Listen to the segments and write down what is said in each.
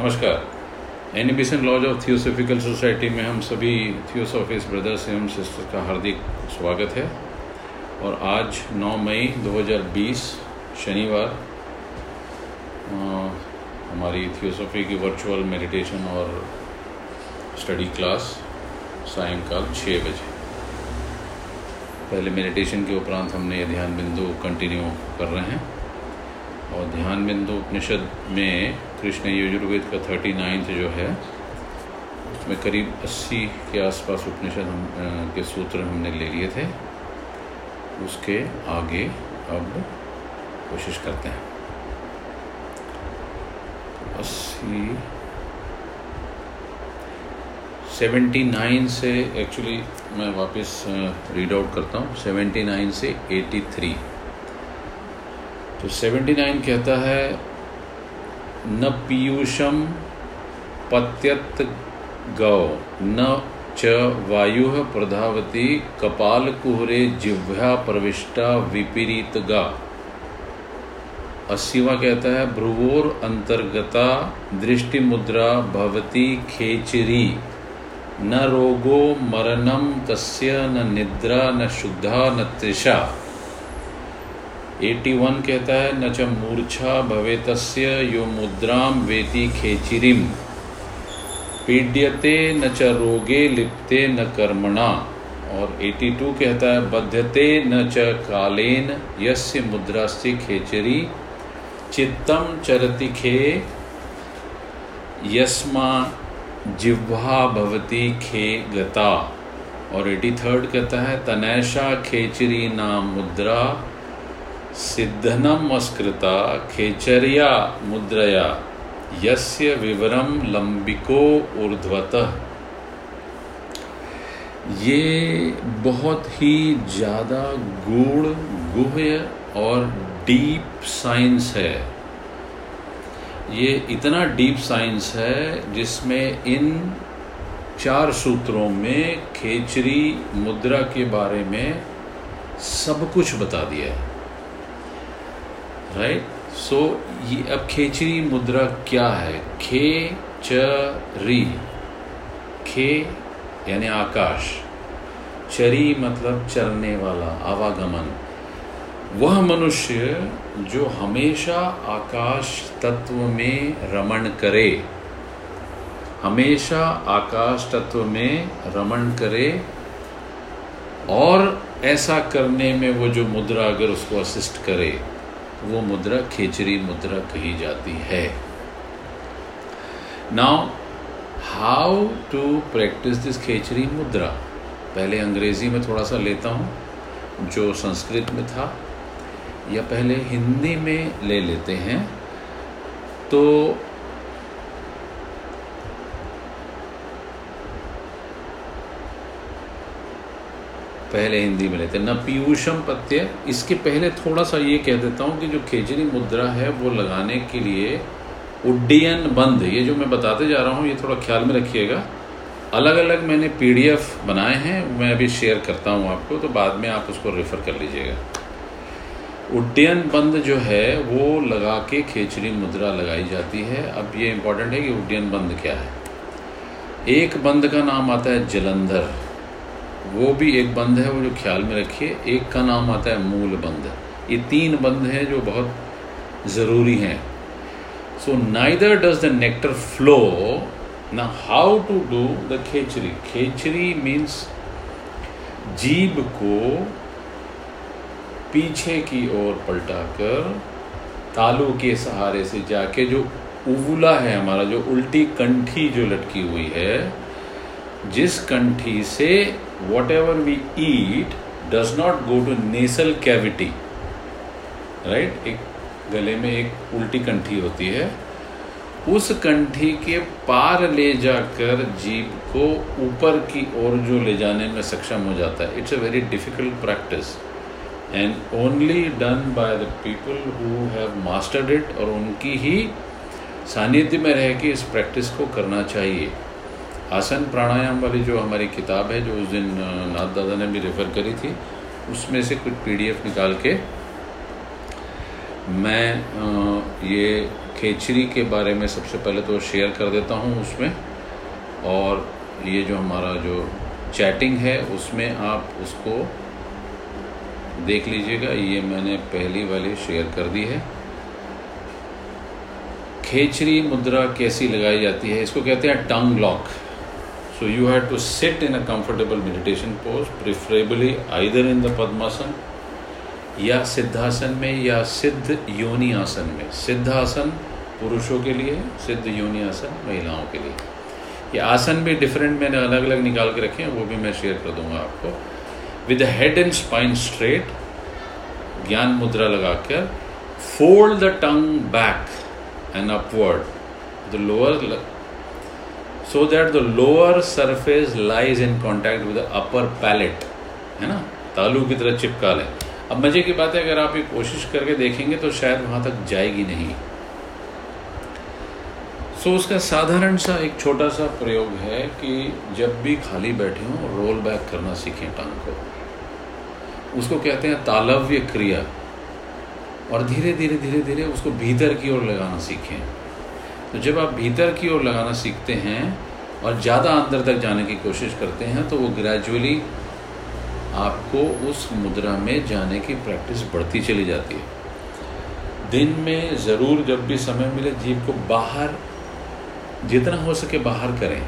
नमस्कार। Annie Besant lodge of theosophical society में हम सभी थियोसॉफिस ब्रदर्स एवं सिस्टर्स का हार्दिक स्वागत है। और आज 9 मई 2020 शनिवार हमारी थियोसॉफी की वर्चुअल मेडिटेशन और स्टडी क्लास सायंकाल छः बजे। पहले मेडिटेशन के उपरांत हमने ये ध्यान बिंदु कंटिन्यू कर रहे हैं। और ध्यान बिंदु उपनिषद में कृष्ण यजुर्वेद का थर्टी नाइन्थ जो है, उसमें करीब अस्सी के आसपास उपनिषद हम के सूत्र हमने ले लिए थे। उसके आगे अब कोशिश करते हैं। अस्सी सेवेंटी नाइन से एक्चुअली मैं वापस रीड आउट करता हूँ। सेवेंटी नाइन से एटी थ्री तो 79 कहता है न पीयूषम पत्यत गौ, न च वायु प्रधावती कपाल कुहरे जिह्वा प्रविष्टा विपरीत गा। अस्सीवा कहता है भ्रुवोर अंतर्गता दृष्टि मुद्रा भवती खेचरी। न रोगो मरणम तस्य, न निद्रा, न शुद्धा, न तृषा। 81 कहता है, न च मूर्छा भवे तस्य यो मुद्राम वेति खेचिरिम। पीड्यते न च रोगे लिप्ते न कर्मणा। और 82 कहता है, बध्यते न च कालेन यस्य मुद्रास्ति खेचरी। चित्तम चरति खे, यस्मा जिह्वा भवति खे गता। और 83 कहता है, तनैषा खेचरी नाम मुद्रा। सिद्धनम अस्कृता खेचर्या मुद्रया, यस्य विवरम लंबिको ऊर्ध्वतः। ये बहुत ही ज़्यादा गूढ़, गुह्य और डीप साइंस है। ये इतना डीप साइंस है जिसमें इन चार सूत्रों में खेचरी मुद्रा के बारे में सब कुछ बता दिया है। राइट सो ये अब खेचरी मुद्रा क्या है खे च री खे यानी आकाश चरी मतलब चरने वाला आवागमन वह मनुष्य जो हमेशा आकाश तत्व में रमण करे हमेशा आकाश तत्व में रमण करे और ऐसा करने में वो जो मुद्रा अगर उसको असिस्ट करे वो मुद्रा खेचरी मुद्रा कही जाती है। Now how to practise this khechari mudra पहले अंग्रेज़ी में थोड़ा सा लेता हूँ, जो संस्कृत में था, या पहले हिंदी में ले लेते हैं। तो पहले हिंदी में लेते हैं। न पीयूषम पत्य, इसके पहले थोड़ा सा ये कह देता हूँ कि जो खेजरी मुद्रा है, वो लगाने के लिए उड्डयन बंद ये जो मैं बताते जा रहा हूँ, ये थोड़ा ख्याल में रखिएगा। अलग अलग मैंने पीडीएफ बनाए हैं, मैं अभी शेयर करता हूँ आपको तो बाद में आप उसको रेफर कर लीजिएगा। उड्डयन बंद जो है, वो लगा के खेचरी मुद्रा लगाई जाती है। अब ये इंपॉर्टेंट है कि उड्डयन बंद क्या है। एक बंद का नाम आता है जलंधर। वो भी एक बंद है, वो जो ख्याल में रखिए, एक का नाम आता है मूल बंद। ये तीन बंद हैं जो बहुत ज़रूरी हैं। So neither does the nectar flow ना how to do the khechari khechari means जीभ को पीछे की ओर पलटाकर तालू के सहारे से जाके जो उवुला है हमारा, जो उल्टी कंठी जो लटकी हुई है, जिस कंठी से ever we eat does not go to nasal cavity right एक गले में एक उल्टी कंठी होती है। उस कंठी के पार ले जाकर जीभ को ऊपर की ओर जो ले जाने में सक्षम हो जाता है। It's a very difficult practice and only done by the people who have mastered it और उनकी ही सानिध्य में रह के इस प्रैक्टिस को करना चाहिए। आसन प्राणायाम वाली जो हमारी किताब है, जो उस दिन नाथ दादा ने भी रेफर करी थी, उसमें से कुछ पीडीएफ निकाल के मैं ये खेचरी के बारे में सबसे पहले तो शेयर कर देता हूँ उसमें। और ये जो हमारा जो चैटिंग है, उसमें आप उसको देख लीजिएगा। ये मैंने पहली वाली शेयर कर दी है। खेचरी मुद्रा कैसी लगाई जाती है, इसको कहते हैं tongue lock so you have to sit in a comfortable meditation post preferably either in the padmasana या सिद्धासन में, या सिद्ध योनि आसन में। सिद्धासन पुरुषों के लिए, सिद्ध योनि आसन महिलाओं के लिए। ये आसन भी डिफरेंट मैंने अलग अलग निकाल के रखे हैं, वो भी मैं शेयर कर दूँगा आपको। With head and spine straight gyan mudra लगाकर fold the tongue back and upward the lower so that the lower surface lies in contact with upper palate है ना? तालू की तरह चिपका लें। अब मज़े की बात है अगर आप ये कोशिश करके देखेंगे तो शायद वहाँ तक जाएगी नहीं। सो so, उसका साधारण सा एक छोटा सा प्रयोग है कि जब भी खाली बैठे हों रोल बैक करना सीखें टांग को। उसको कहते हैं तालव्य क्रिया। और धीरे धीरे धीरे धीरे उसको भीतर की ओर लगाना सीखें। तो जब आप भीतर की ओर लगाना सीखते हैं और ज़्यादा अंदर तक जाने की कोशिश करते हैं तो वो ग्रेजुअली आपको उस मुद्रा में जाने की प्रैक्टिस बढ़ती चली जाती है। दिन में ज़रूर जब भी समय मिले, जीव को बाहर, जितना हो सके बाहर करें।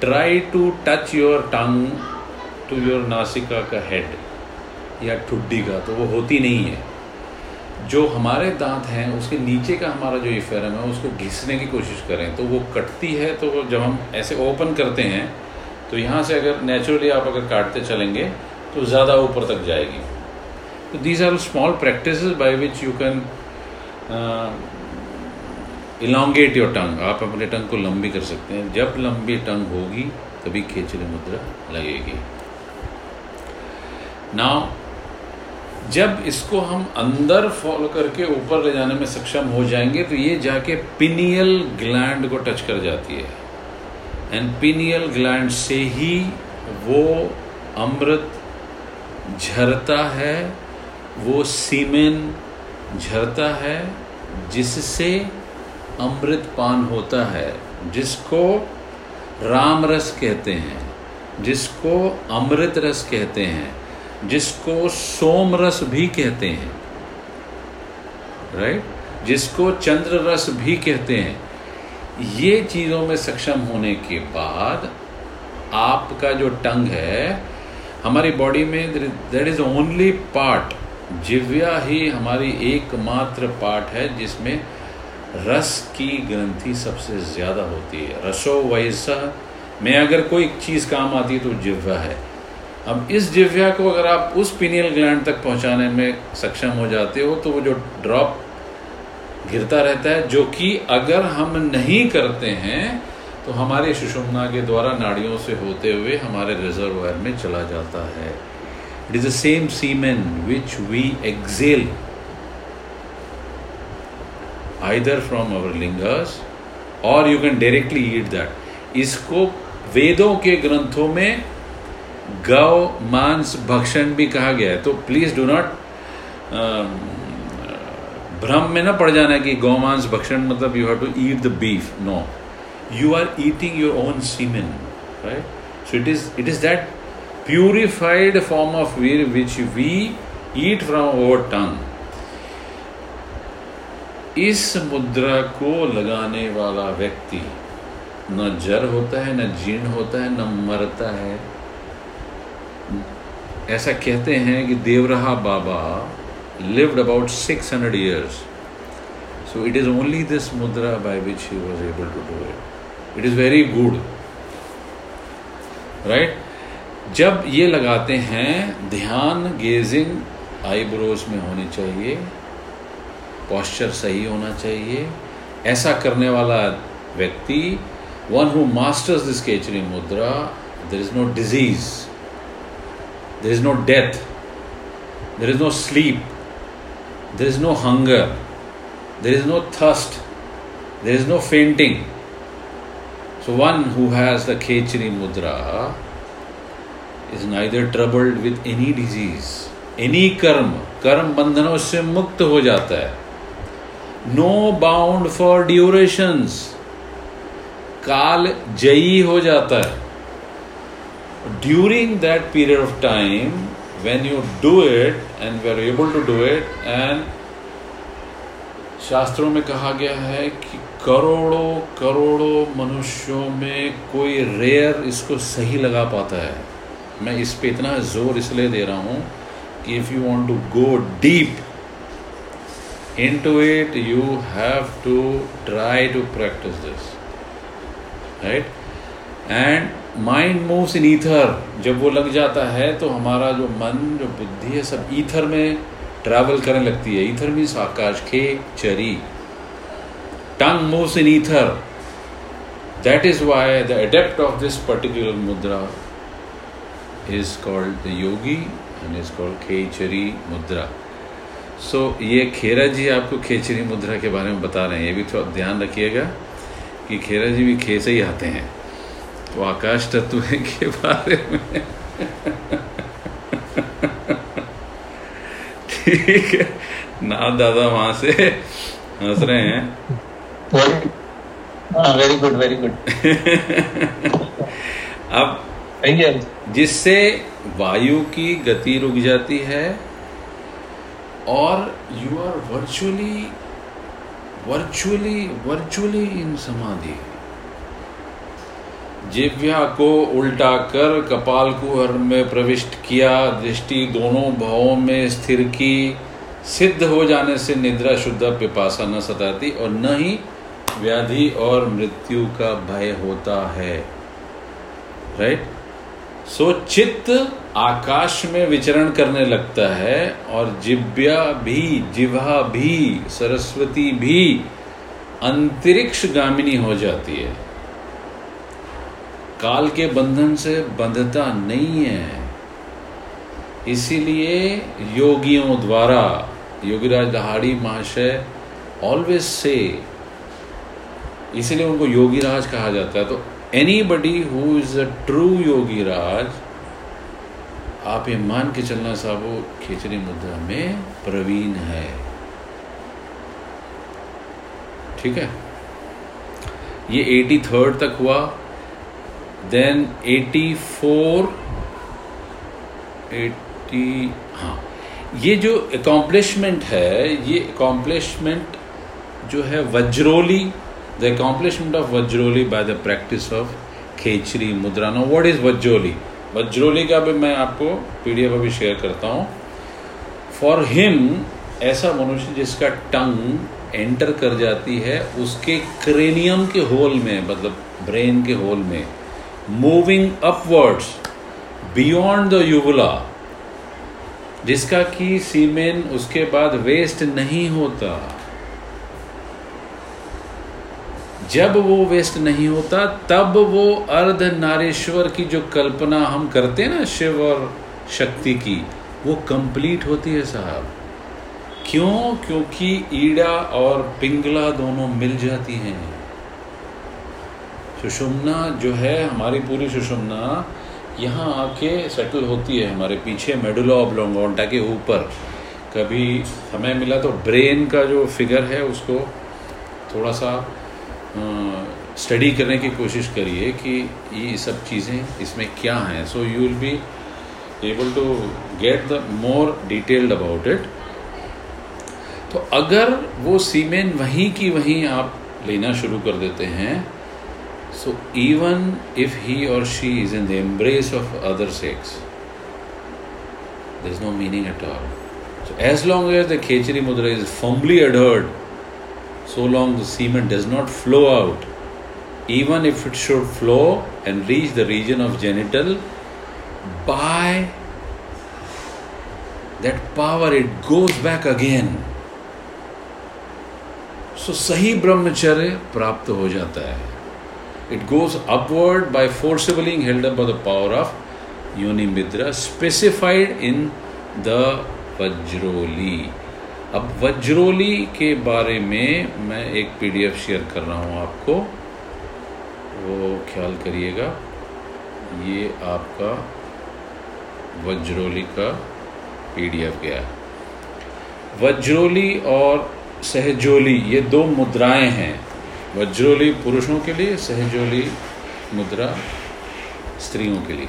Try to touch your tongue to your नासिका का हेड या ठुड्डी का तो वो होती नहीं है। जो हमारे दांत हैं, उसके नीचे का हमारा जो इफेरम है, उसको घिसने की कोशिश करें। तो वो कटती है तो जब हम ऐसे ओपन करते हैं तो यहाँ से अगर नेचुरली आप अगर काटते चलेंगे तो ज़्यादा ऊपर तक जाएगी। तो these are small practice by which you can elongate your tongue आप अपने टंग को लंबी कर सकते हैं। जब लंबी टंग होगी, तभी खेचरी मुद्रा लगेगी। नाउ जब इसको हम अंदर फॉलो करके ऊपर ले जाने में सक्षम हो जाएँगे तो ये जाके पिनियल ग्लैंड को टच कर जाती है। एंड पिनियल ग्लैंड से ही वो अमृत झरता है, वो सीमेन झरता है, जिससे अमृत पान होता है, जिसको राम रस कहते हैं, जिसको अमृत रस कहते हैं। जिसको सोम रस भी कहते हैं। राइट जिसको चंद्र रस भी कहते हैं। ये चीज़ों में सक्षम होने के बाद आपका जो टंग है, हमारी बॉडी में देर इज़ ओनली पार्ट जिव्या ही हमारी एकमात्र पार्ट है, जिसमें रस की ग्रंथि सबसे ज़्यादा होती है। रसो वैसा, में अगर कोई चीज़ काम आती है तो जिव्या है। अब इस जिव्या को अगर आप उस पीनियल ग्लैंड तक पहुँचाने में सक्षम हो जाते हो तो वो जो ड्रॉप गिरता रहता है, जो कि अगर हम नहीं करते हैं तो हमारे सुषुम्ना के द्वारा नाड़ियों से होते हुए हमारे रिजर्वायर में चला जाता है। It is the same semen which we expel either from our lingas और you can directly eat that इसको वेदों के ग्रंथों में गौ, मांस, भक्षण भी कहा गया है। तो प्लीज़ डू नॉट भ्रम में ना पड़ जाना कि गौ, मांस, भक्षण मतलब you have to eat the beef no you are eating your own semen right so it is it is that purified form of Veer which we eat from our tongue इस मुद्रा को लगाने वाला व्यक्ति, न जर होता है, न जीर्ण होता है, न मरता है ऐसा कहते हैं कि Devraha Baba lived about six hundred years so it is only this mudra by which he was able to do it it is very good right जब ये लगाते हैं, ध्यान गेजिंग आईब्रोज में होनी चाहिए पॉस्चर सही होना चाहिए, ऐसा करने वाला व्यक्ति one who masters this Khechari mudra there is no disease there is no death there is no sleep there is no hunger there is no thirst there is no fainting so one who has the Khechari mudra is neither troubled with any disease any karma कर्म बंधनों से मुक्त हो जाता है no bound for durations काल जयी हो जाता है during that period of time when you do it and we are able to do it and शास्त्रों में कहा गया है कि करोड़ों करोड़ों मनुष्यों में कोई रेयर इसको सही लगा पाता है। मैं इस पे इतना ज़ोर इसलिए दे रहा हूँ कि if you want to go deep into it, you have to try to practice this, right? And mind moves in ether जब वो लग जाता है तो हमारा जो मन जो बुद्धि है सब ईथर में ट्रैवल करने लगती है। ईथर मीन्स आकाश खे चरी। Tongue moves in ether that is why the adept of this particular mudra is called the yogi and is called Khechari mudra so so, ये खेरा जी आपको खेचरी मुद्रा के बारे में बता रहे हैं। ये भी थोड़ा ध्यान रखिएगा कि खेरा जी भी खे से ही आते हैं। तो आकाश तत्व के बारे में? ठीक है। ना दादा वहाँ से हंस रहे हैं। वेरी गुड वेरी गुड अब जिससे वायु की गति रुक जाती है और you are virtually virtually virtually in samadhi जिव्या को उल्टा कर कपाल कुहर में प्रविष्ट किया, दृष्टि दोनों भावों में स्थिर की, सिद्ध हो जाने से निद्रा शुद्ध पिपासा न सताती और न ही व्याधि और मृत्यु का भय होता है। राइट सो चित्त आकाश में विचरण करने लगता है और जिव्या भी जिवा भी, सरस्वती भी अंतरिक्ष गामिनी हो जाती है। काल के बंधन से बंधता नहीं है। इसीलिए योगियों द्वारा, योगीराज दहाड़ी महाशय ऑलवेज से इसीलिए उनको योगीराज कहा जाता है। तो anybody who is a true yogi raj आप ये मान के चलना साहब, वो खिचड़ी मुद्रा में प्रवीण है। ठीक है? ये एटी थर्ड तक हुआ। देन एटी फोर एटी हाँ। ये जो अकॉम्प्लिशमेंट है, ये अकॉम्प्लिशमेंट जो है Vajroli the accomplishment of Vajroli by the practice of Khechari mudra no what is Vajroli Vajroli का भी मैं आपको पीडीएफ अभी शेयर करता हूँ। फॉर हिम ऐसा मनुष्य जिसका टंग एंटर कर जाती है, उसके क्रेनियम के होल में मतलब ब्रेन के होल में moving upwards beyond the uvula जिसका कि सीमेन उसके बाद वेस्ट नहीं होता। जब वो वेस्ट नहीं होता, तब वो अर्ध नारेश्वर की जो कल्पना हम करते हैं ना, शिव और शक्ति की, वो कंप्लीट होती है साहब। क्यों? क्योंकि ईड़ा और पिंगला दोनों मिल जाती हैं। सुषुम्ना जो है, हमारी पूरी सुषुम्ना यहाँ आके सेटल होती है हमारे पीछे मेडुला ऑब्लोंगोंटा के ऊपर। कभी समय मिला तो ब्रेन का जो फिगर है, उसको थोड़ा सा स्टडी करने की कोशिश करिए कि ये सब चीज़ें इसमें क्या हैं। So you will be able to get the more detailed about it तो अगर वो सीमेन वहीं की वहीं आप लेना शुरू कर देते हैं सो इवन इफ़ ही और she is in the embrace of other sex there is no meaning at all so as long as the Khechari mudra is firmly adhered so long the semen does not flow out, even if it should flow and reach the region of genital, by that power it goes back again. So सही ब्रह्मचर्य प्राप्त हो जाता है It goes upward by forcibly held up by the power of Yoni Midra specified in the Vajroli. अब वज्रोली के बारे में मैं एक पीडीएफ शेयर कर रहा हूँ आपको वो ख्याल करिएगा ये आपका वज्रोली का पीडीएफ गया वज्रोली और सहजोली ये दो मुद्राएँ हैं वज्रोली पुरुषों के लिए, सहजोली मुद्रा स्त्रियों के लिए।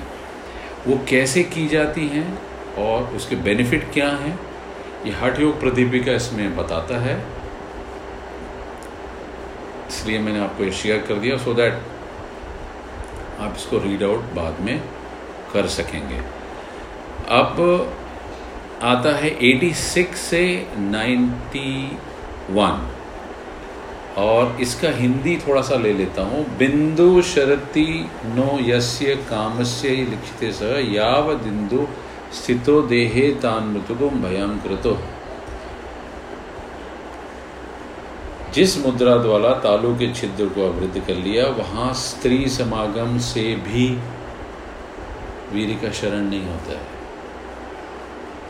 वो कैसे की जाती हैं और उसके बेनिफिट क्या हैं, ये हठ योग प्रदीपिका इसमें बताता है। इसलिए मैंने आपको ये शेयर कर दिया सो so दैट आप इसको रीड आउट बाद में कर सकेंगे। अब आता है 86 से 91 और इसका हिंदी थोड़ा सा ले लेता हूँ। बिंदु शरति नो यस्य कामस्य लिखित स याव बिंदु स्थितो देहे तान मृतुगुम भयम कृतो। जिस मुद्रा द्वारा तालु के छिद्र को अवृद्ध कर लिया, वहाँ स्त्री समागम से भी वीर का शरण नहीं होता है।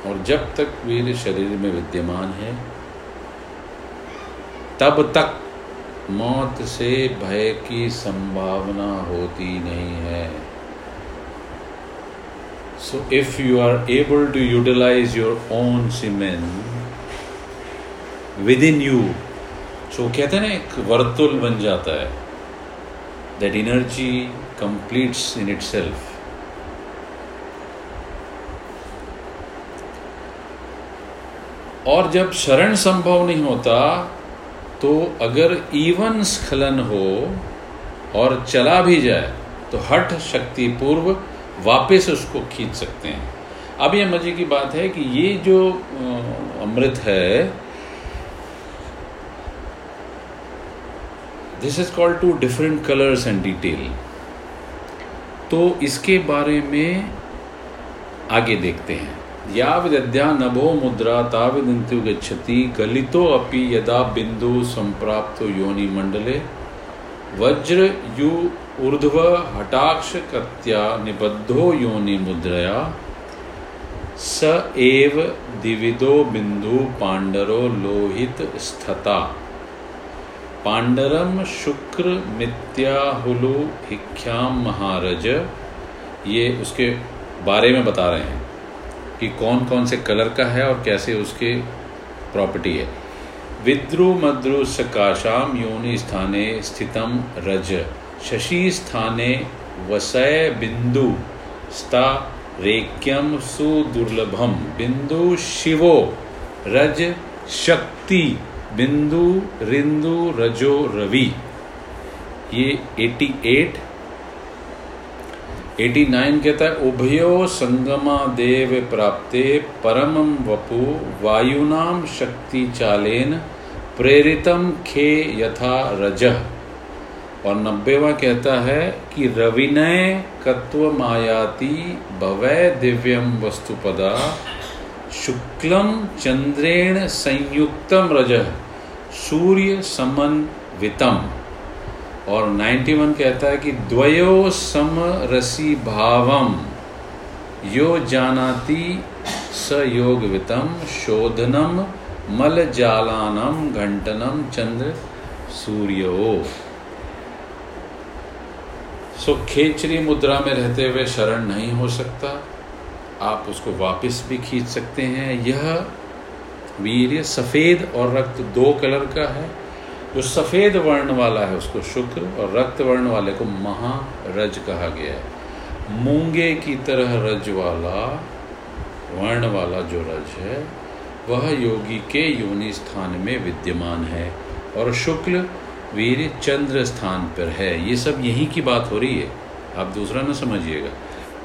और जब तक वीर शरीर में विद्यमान है, तब तक मौत से भय की संभावना होती नहीं है। So if you are able to utilize your own semen within you so कहते हैं ना, एक वर्तुल बन जाता है। That energy completes in itself और जब शरण संभव नहीं होता तो अगर ईवन स्खलन हो और चला भी जाए तो हठ शक्ति पूर्व वापस उसको खींच सकते हैं। अब यह मज़े की बात है कि ये जो अमृत है this is called two different colours and detail तो इसके बारे में आगे देखते हैं। या विद्या नभो मुद्रा ताविदंत्यु गच्छति गलितो अपि यदा बिंदु संप्राप्त योनि मंडले वज्र यु ऊर्ध्व हटाक्ष कत्या निबद्धो योनि मुद्रया स एव दिविदो बिंदु पांडरो लोहित स्थता। पांडरम शुक्र मित्याहुलु हिख्याम महारज। ये उसके बारे में बता रहे हैं। कि कौन कौन से कलर का है और कैसे उसके प्रॉपर्टी है। विद्रु मद्रु सकाशाम योनि स्थाने स्थितम रज। शशि स्थाने वसय बिंदु स्ता रेक्यम सुदुर्लभम बिंदु शिवो रज शक्ति। बिंदु रिंदु रजो रवि। ये 88 89 कहता है, उभयो संगमा देव प्राप्ते परम वपु वायुनाम शक्ति चालेन प्रेरितम खे यथा रज। और नब्बेवा कहता है कि रविनय कत्व मायाति भवय दिव्यम वस्तुपदा शुक्लम चंद्रेण संयुक्तम रज, सूर्य समन्वितम। और 91 कहता है कि द्वयो समरसी भावम, यो जानाति स वितम शोधनम मल जालानम घंटनम चंद्र सूर्यो। सो खेचरी मुद्रा में रहते हुए शरण नहीं हो सकता। आप उसको वापस भी खींच सकते हैं। यह वीर्य सफ़ेद और रक्त दो कलर का है। जो सफ़ेद वर्ण वाला है उसको शुक्र और रक्त वर्ण वाले को महारज कहा गया है। मूँगे की तरह रज वाला, वर्ण वाला जो रज है, वह योगी के योनि स्थान में विद्यमान है और शुक्ल वीर चंद्र स्थान पर है। ये सब यहीं की बात हो रही है। आप दूसरा ना समझिएगा।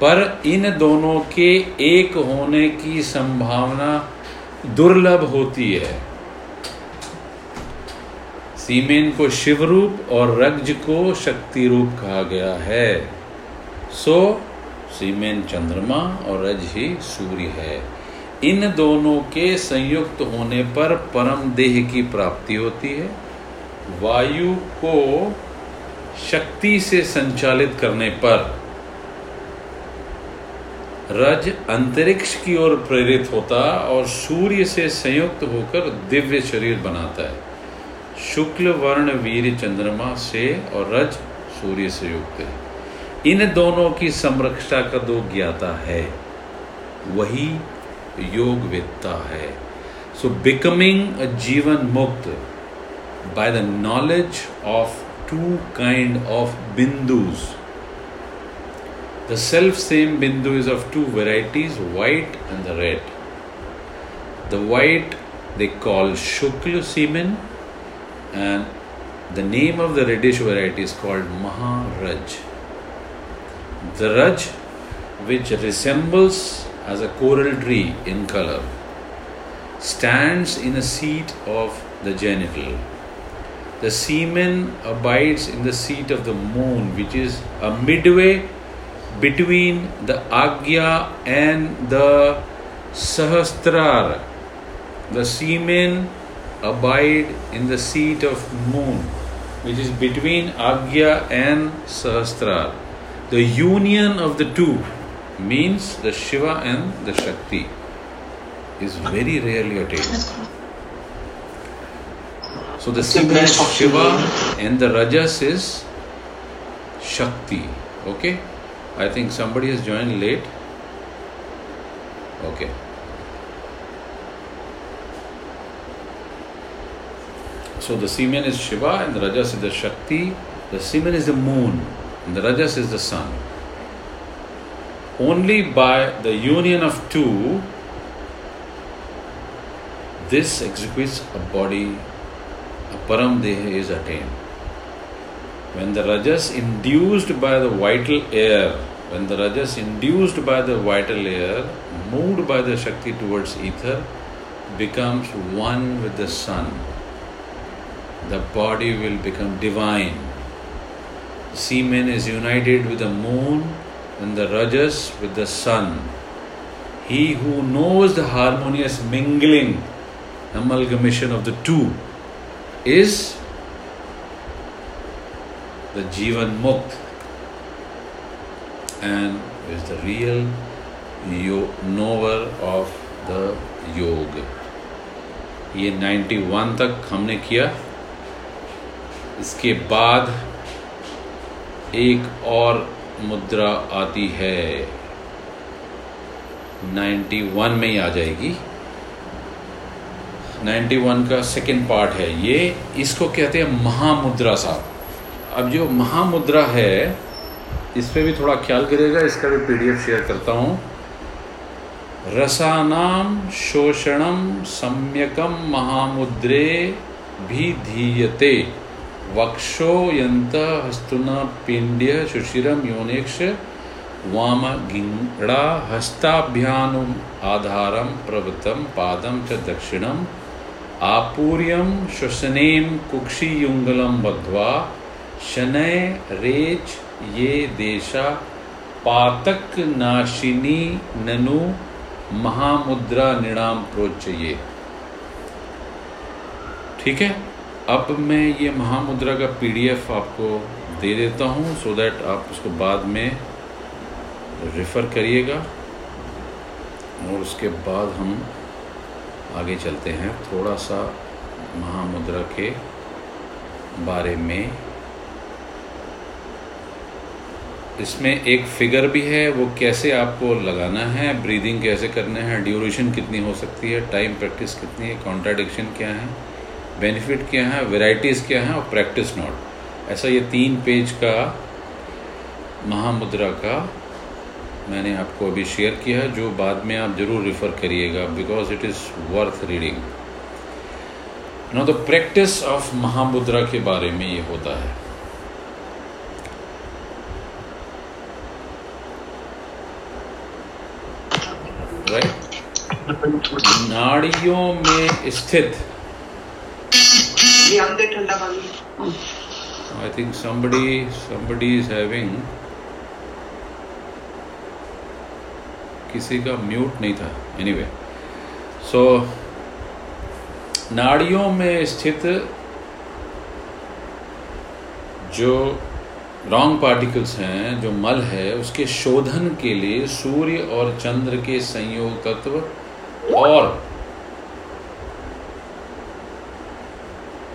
पर इन दोनों के एक होने की संभावना दुर्लभ होती है। सीमेन को शिव रूप और रज को शक्ति रूप कहा गया है। सो, सीमेन चंद्रमा और रज ही सूर्य है। इन दोनों के संयुक्त होने पर परम देह की प्राप्ति होती है। वायु को शक्ति से संचालित करने पर रज अंतरिक्ष की ओर प्रेरित होता और सूर्य से संयुक्त होकर दिव्य शरीर बनाता है। शुक्ल, वर्ण, वीर, चंद्रमा से और रज सूर्य से युक्त है। इन दोनों की संरक्षा का दो ज्ञाता है, वही योग वित्ता है। सो becoming a jivan mukt by the knowledge of two kind of bindus the self same bindu is of two varieties white and the red the white they call shukla semen and the name of the reddish variety is called Maharaj. The Raj, which resembles as a coral tree in color, stands in a seat of the genital. The semen abides in the seat of the moon, which is a midway between the Agya and the Sahastrar. The semen abide in the seat of moon, which is between Agya and Sahastrar. The union of the two means the Shiva and the Shakti is very rarely attained. So the semen of Shiva and the Rajas is Shakti. Okay? I think somebody has joined late. Okay. So the semen is Shiva and the Rajas is the Shakti. The semen is the moon and the Rajas is the sun. Only by the union of two, this executes a body, a Param Deha is attained. When the Rajas induced by the vital air, when the Rajas induced by the vital air, moved by the Shakti towards ether, becomes one with the sun the body will become divine. Semen is united with the moon and the rajas with the sun. He who knows the harmonious mingling, amalgamation of the two, is the Jivan Mukt and is the real yo- knower of the योग ये 91 तक हमने किया इसके बाद एक और मुद्रा आती है। 91 में ही आ जाएगी। 91 का सेकंड पार्ट है ये। इसको कहते हैं महामुद्रा साहब। अब जो महामुद्रा है, इस पर भी थोड़ा ख्याल करिएगा, इसका भी पीडीएफ शेयर करता हूँ। रसानाम शोषणम सम्यकम महामुद्रे भी धीयते। वक्षो यंत हस्तुना पिंड्य सुशिरम योनेक्ष वाम गिंगड़ा हस्ताभ्यानुम आधारम प्रवृतम पादम च दक्षिणम आपूर्यम श्वसनेन कुक्षियुंगलम बद्ध्वा शनय रेच ये देशा पातक नाशिनी ननु महामुद्रा निणाम प्रोच्चये। ठीक है? अब मैं ये महामुद्रा का पीडीएफ आपको दे देता हूँ सो दैट आप उसको बाद में रेफ़र करिएगा। और उसके बाद हम आगे चलते हैं थोड़ा सा महामुद्रा के बारे में। इसमें एक फिगर भी है, वो कैसे आपको लगाना है ब्रीदिंग कैसे करना है ड्यूरेशन कितनी हो सकती है टाइम प्रैक्टिस कितनी है कॉन्ट्राडिक्शन क्या है। बेनिफिट क्या है वेराइटीज़ क्या हैं और प्रैक्टिस नोट ऐसा ये तीन पेज का महामुद्रा का मैंने आपको अभी शेयर किया है, जो बाद में आप ज़रूर रिफ़र करिएगा because it is worth reading no the practice of Mahamudra के बारे में ये होता है। राइट नाड़ियों में स्थित I think somebody somebody is having किसी का म्यूट नहीं था. एनीवे सो नाड़ियों में स्थित जो रॉन्ग पार्टिकल्स हैं, जो मल है, उसके शोधन के लिए सूर्य और चंद्र के संयोग तत्व और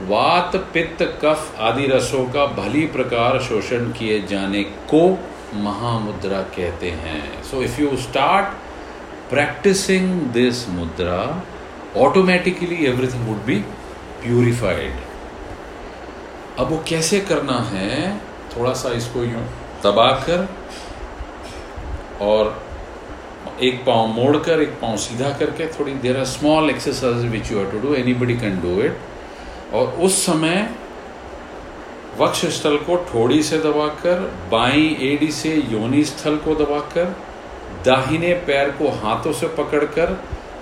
वात, पित्त, कफ आदि रसों का भली प्रकार शोषण किए जाने को महामुद्रा कहते हैं। So if you start practising this mudra automatically everything would be purified अब वो कैसे करना है? थोड़ा सा इसको यूँ दबाकर और एक पाँव मोड़ कर एक पाँव सीधा करके, थोड़ी देर are small exercise which you have to do anybody can do it और उस समय वक्ष स्थल को ठोड़ी से दबाकर, बाई एडी से योनि स्थल को दबाकर, दाहिने पैर को हाथों से पकड़कर,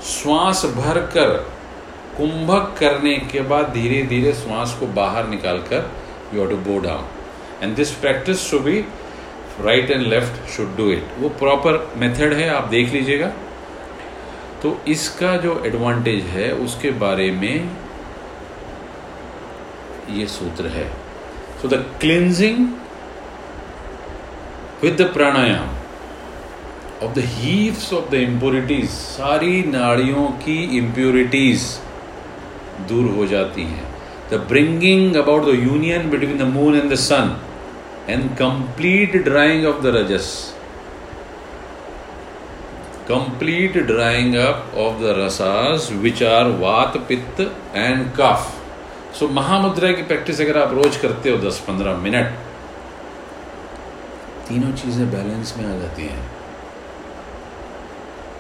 श्वास भरकर, कुंभक करने के बाद धीरे धीरे श्वास को बाहर निकालकर you have to bow down and this practice to be right and left should do it वो प्रॉपर मेथड है, आप देख लीजिएगा। तो इसका जो एडवांटेज है, उसके बारे में ये सूत्र है। So the cleansing with the pranayama of the heaves of the impurities सारी नाड़ियों की इम्प्योरिटीज दूर हो जाती हैं। The bringing about the union between the moon and the sun and complete drying of the rajas complete drying up of the rasas, which are vat pitta and kaf. So Mahamudra की practice अगर आप रोज करते हो 10-15 minute तीनों चीज़ें balance में आ जाती हैं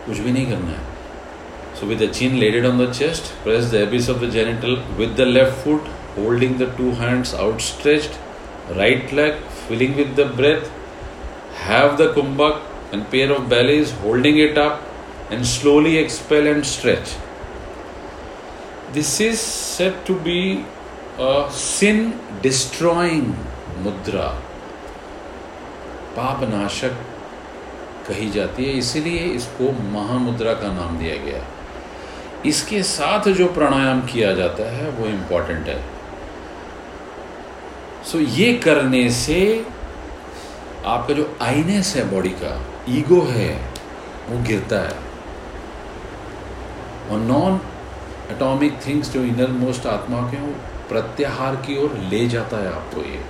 कुछ भी नहीं करना है so with the chin laid on the chest press the abyss of the genital with the left foot holding the two hands outstretched right leg filling with the breath Have the kumbhak and pair of bellies holding it up and slowly expel and stretch. This is said to be a sin destroying mudra. पाप नाशक कही जाती है इसलिए इसको महामुद्रा का नाम दिया गया इसके साथ जो प्राणायाम किया जाता है वो इंपॉर्टेंट है सो so, ये करने से आपका जो आइनेस है बॉडी का ईगो है वो गिरता है और नॉन एटॉमिक थिंग्स जो इनर मोस्ट आत्मा के वो प्रत्याहार की ओर ले जाता है आपको ये।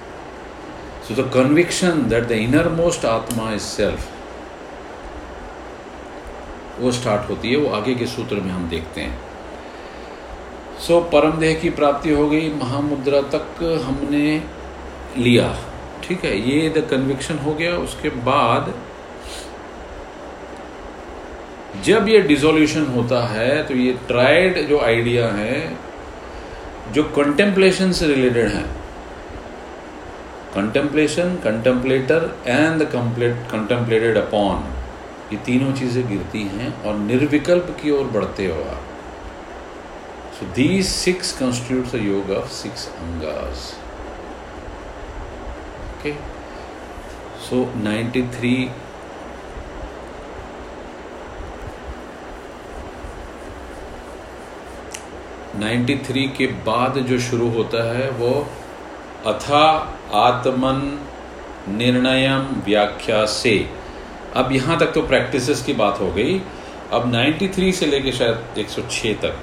So the conviction that the innermost atma is self वो स्टार्ट होती है वो आगे के सूत्र में हम देखते हैं। सो so, परम देह की प्राप्ति हो गई महामुद्रा तक हमने लिया। ठीक है ये द कन्विक्शन हो गया उसके बाद जब ये डिसोल्यूशन होता है तो ये ट्राइड जो आइडिया है, जो कंटेम्पलेशन से रिलेटेड है। Contemplation contemplator and complete contemplated upon ये तीनों चीज़ें गिरती हैं और निर्विकल्प की ओर बढ़ते हो आप। So these six constitute the yoga of six angas okay? So 93 93 के बाद जो शुरू होता है, वो अथा आत्मन निर्णयम व्याख्या से अब यहाँ तक तो प्रैक्टिसेस की बात हो गई। अब 93 से लेके शायद 106 तक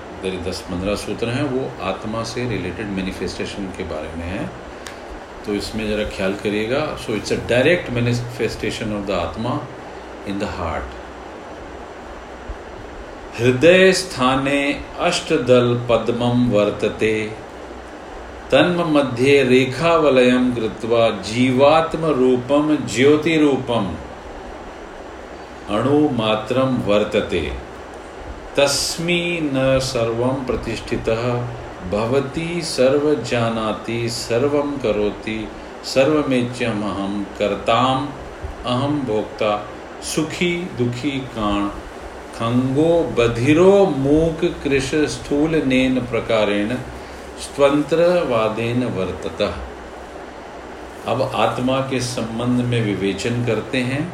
दस पंद्रह सूत्र हैं, वो आत्मा से रिलेटेड मैनिफेस्टेशन के बारे में है। तो इसमें ज़रा ख्याल करिएगा। So it's a direct manifestation of the atma in the heart हृदय स्थाने अष्टदल पद्मम वर्तते। तन्म मध्ये रेखावलयम कृत्वा जीवात्म रूपम ज्योति रूपम अणु मात्रम वर्तते। तस्मी न सर्वम प्रतिष्ठितः, भवती सर्व जानाति सर्वम करोति सर्वमेच्यम अहम करताम। अहम भोक्ता, सुखी दुखी काण खंगो बधिरो मूक कृष स्थूल नेन प्रकारेण स्वतंत्र वादेन वर्तता। अब आत्मा के संबंध में विवेचन करते हैं।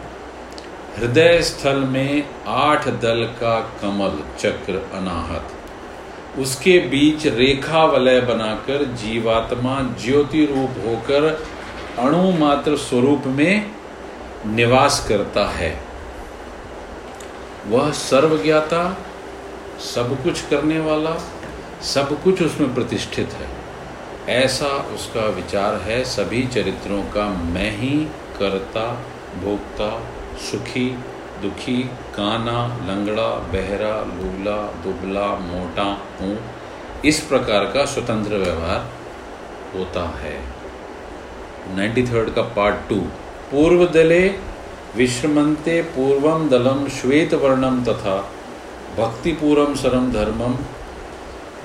हृदय स्थल में आठ दल का कमल चक्र अनाहत। उसके बीच रेखा वलय बनाकर जीवात्मा ज्योति रूप होकर अणु मात्र स्वरूप में निवास करता है। वह सर्वज्ञाता, सब कुछ करने वाला, सब कुछ उसमें प्रतिष्ठित है। ऐसा उसका विचार है, सभी चरित्रों का मैं ही करता, भोगता, सुखी, दुखी, काना, लंगड़ा, बहरा, लूला, दुबला, मोटा हूँ। इस प्रकार का स्वतंत्र व्यवहार होता है। नाइन्टी थर्ड का पार्ट टू पूर्व दले विश्रमंते पूर्वम दलम श्वेत वर्णम तथा भक्तिपूर्वम सरम धर्मम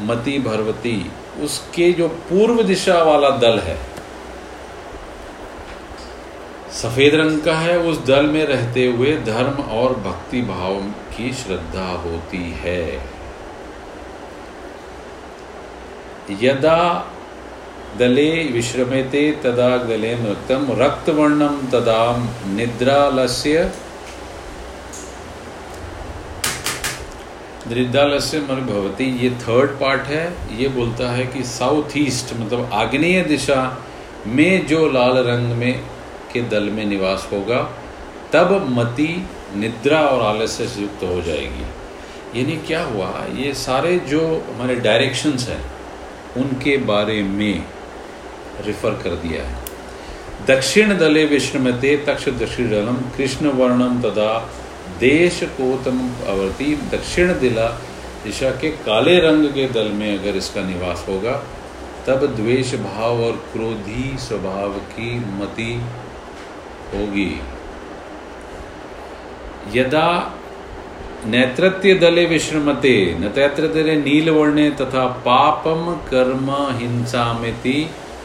मति भरवती। उसके जो पूर्व दिशा वाला दल है, सफ़ेद रंग का है, उस दल में रहते हुए धर्म और भक्ति भाव की श्रद्धा होती है। यदा दले विश्रमेते तदा गले नृतम रक्तवर्णम तदा निद्रालस्य। दृद्धालस्य मन भवती, ये थर्ड पार्ट है, ये बोलता है कि साउथ ईस्ट मतलब आग्नेय दिशा में जो लाल रंग में के दल में निवास होगा, तब मति, निद्रा और आलस्य से युक्त हो जाएगी। यानी क्या हुआ? ये सारे जो हमारे डायरेक्शंस हैं, उनके बारे में रिफर कर दिया है। दक्षिण दले विश्रमते तक्ष दक्षिण दलम कृष्ण वर्णम तथा देश कोतम अवर्ती। दक्षिण दिला दिशा के काले रंग के दल में अगर इसका निवास होगा, तब द्वेष भाव और क्रोधी स्वभाव की मति होगी। यदा नेतृत्य दले विश्रमते नैत्र दले नीलवर्णे तथा पापम कर्म हिंसा में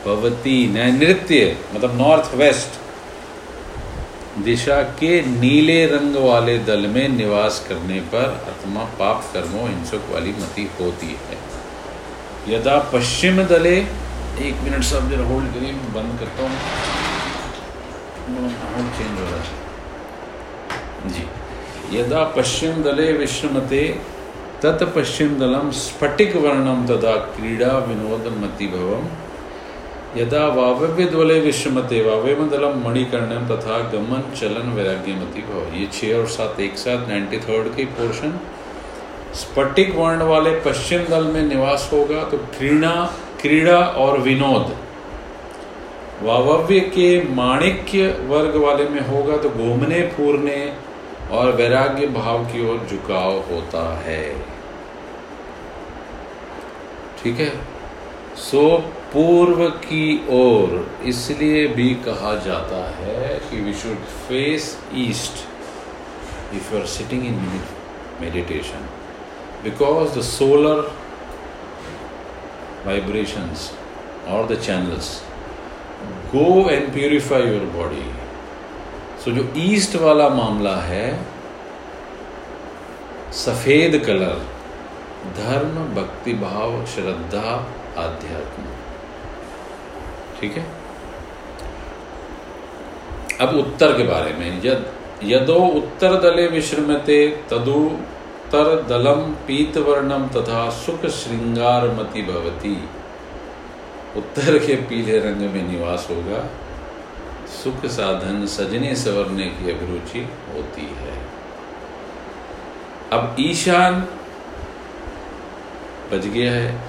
भवती नृत्य मतलब नॉर्थ वेस्ट दिशा के नीले रंग वाले दल में निवास करने पर आत्मा, पाप, कर्मों, हिंसक वाली मति होती है। यदा पश्चिम दले, एक मिनट सब जरा होल्ड करिए बंद करता हूँ। चेंज हो रहा है। जी। यदा पश्चिम दले विश्रमते तत् पश्चिम दलम स्फटिक वर्णम तथा क्रीड़ा विनोद मति भवम। यदा वावव्य द्वले विश्रमते वाव्यमंडलम मणिकर्णम तथा गमन चलन वैराग्यमति भव। ये छः और सात एक साथ नाइन्टी थर्ड के पोर्शन स्फटिक वर्ण वाले पश्चिम दल में निवास होगा तो क्रीड़ा क्रीड़ा और विनोद। वावव्य के माणिक्य वर्ग वाले में होगा तो घूमने, फूरने और वैराग्य भाव की ओर झुकाव होता है। ठीक है? सो पूर्व की ओर इसलिए भी कहा जाता है कि we should face east if you are sitting in meditation because the solar vibrations और the channels go and purify your body so जो ईस्ट वाला मामला है, सफ़ेद कलर धर्म, भक्ति, भाव, श्रद्धा, आध्यात्म। ठीक है? अब उत्तर के बारे में, यद, यदो उत्तर दले विश्रमते तदुत्तर दलम पीत वर्णम तथा सुख श्रृंगार मति भवती। उत्तर के पीले रंग में निवास होगा। सुख साधन सजने सवरने की अभिरुचि होती है। अब ईशान बच गया है।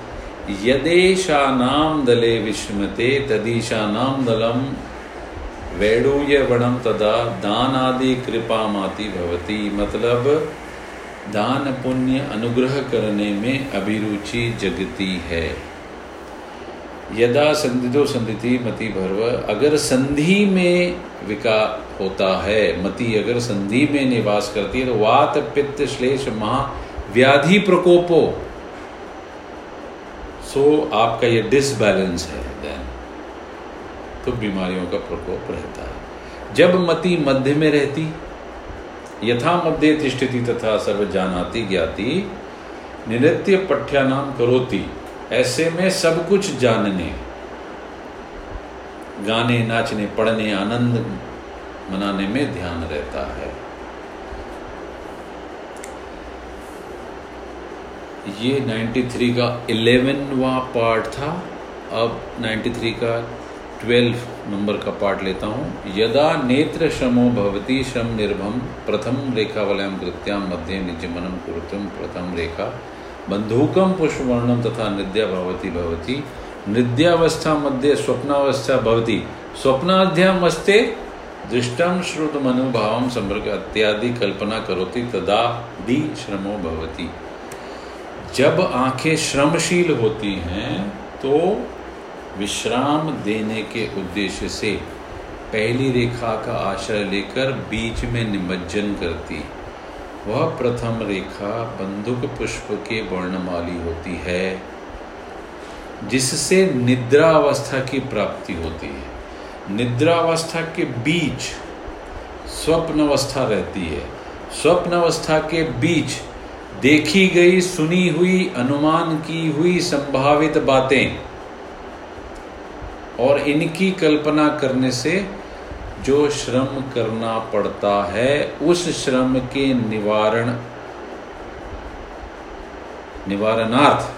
यदेशानाम दले विस्मते तदीशानाम दलम वैडूय वणम तदा दान आदि कृपा माती भवती। मतलब दान पुण्य अनुग्रह करने में अभिरुचि जगती है। यदा संधितो संधि मति भर्व, अगर संधि में विका होता है, मति अगर संधि में निवास करती है तो वात पित्त श्लेष महा व्याधि प्रकोपो सो आपका ये डिसबैलेंस है देन तो बीमारियों का प्रकोप रहता है। जब मति मध्य में रहती यथा मध्य तिष्ठती तथा सर्व जानाती ज्ञाती नित्य पठ्यानाम करोती, ऐसे में सब कुछ जानने, गाने नाचने, पढ़ने, आनंद मनाने में ध्यान रहता है। ये 93 का इलेवनवा पार्ट था। अब 93 का 12 नंबर का पार्ट लेता हूँ। यदा नेत्र श्रमो भवती श्रम निर्भम प्रथम रेखा वलयम कृत्याम मध्य निजमनम कुरुतम प्रथम रेखा बंधुकम पुष्पवर्णम तथा नृद्या भवती भवती। नृद्यावस्था मध्य स्वप्नावस्था भवती। स्वप्नाध्यामस्ते दृष्टम श्रुत मनुभाव संपर्क इत्यादि कल्पना करोति, तदा दी श्रमो भवती। जब आँखें श्रमशील होती हैं तो विश्राम देने के उद्देश्य से पहली रेखा का आश्रय लेकर बीच में निमज्जन करती वह प्रथम रेखा बंदुक पुष्प के वर्णमाली होती है, जिससे निद्रा अवस्था की प्राप्ति होती है। निद्रा अवस्था के बीच स्वप्न अवस्था रहती है। स्वप्न अवस्था के बीच देखी गई, सुनी हुई, अनुमान की हुई संभावित बातें और इनकी कल्पना करने से जो श्रम करना पड़ता है, उस श्रम के निवारण, निवारणार्थ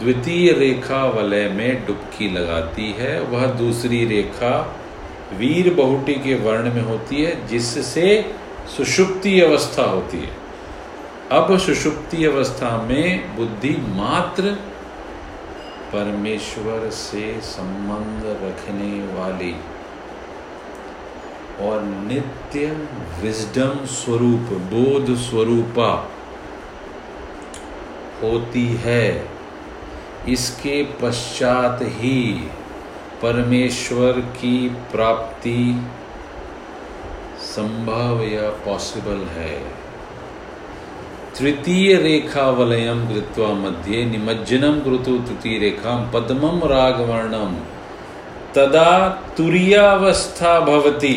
द्वितीय रेखा वलय में डुबकी लगाती है। वह दूसरी रेखा वीर बहुटी के वर्ण में होती है, जिससे सुषुप्ति अवस्था होती है। अब सुषुप्ति अवस्था में बुद्धि मात्र परमेश्वर से संबंध रखने वाली और नित्य विजडम स्वरूप, बोध स्वरूपा होती है। इसके पश्चात ही परमेश्वर की प्राप्ति संभव या पॉसिबल है। तृतीय रेखा वलयम कृत्वा मध्ये निमज्जनम कृतु तृतीय रेखा पद्मम रागवर्णम तदा तुरियावस्था भवती।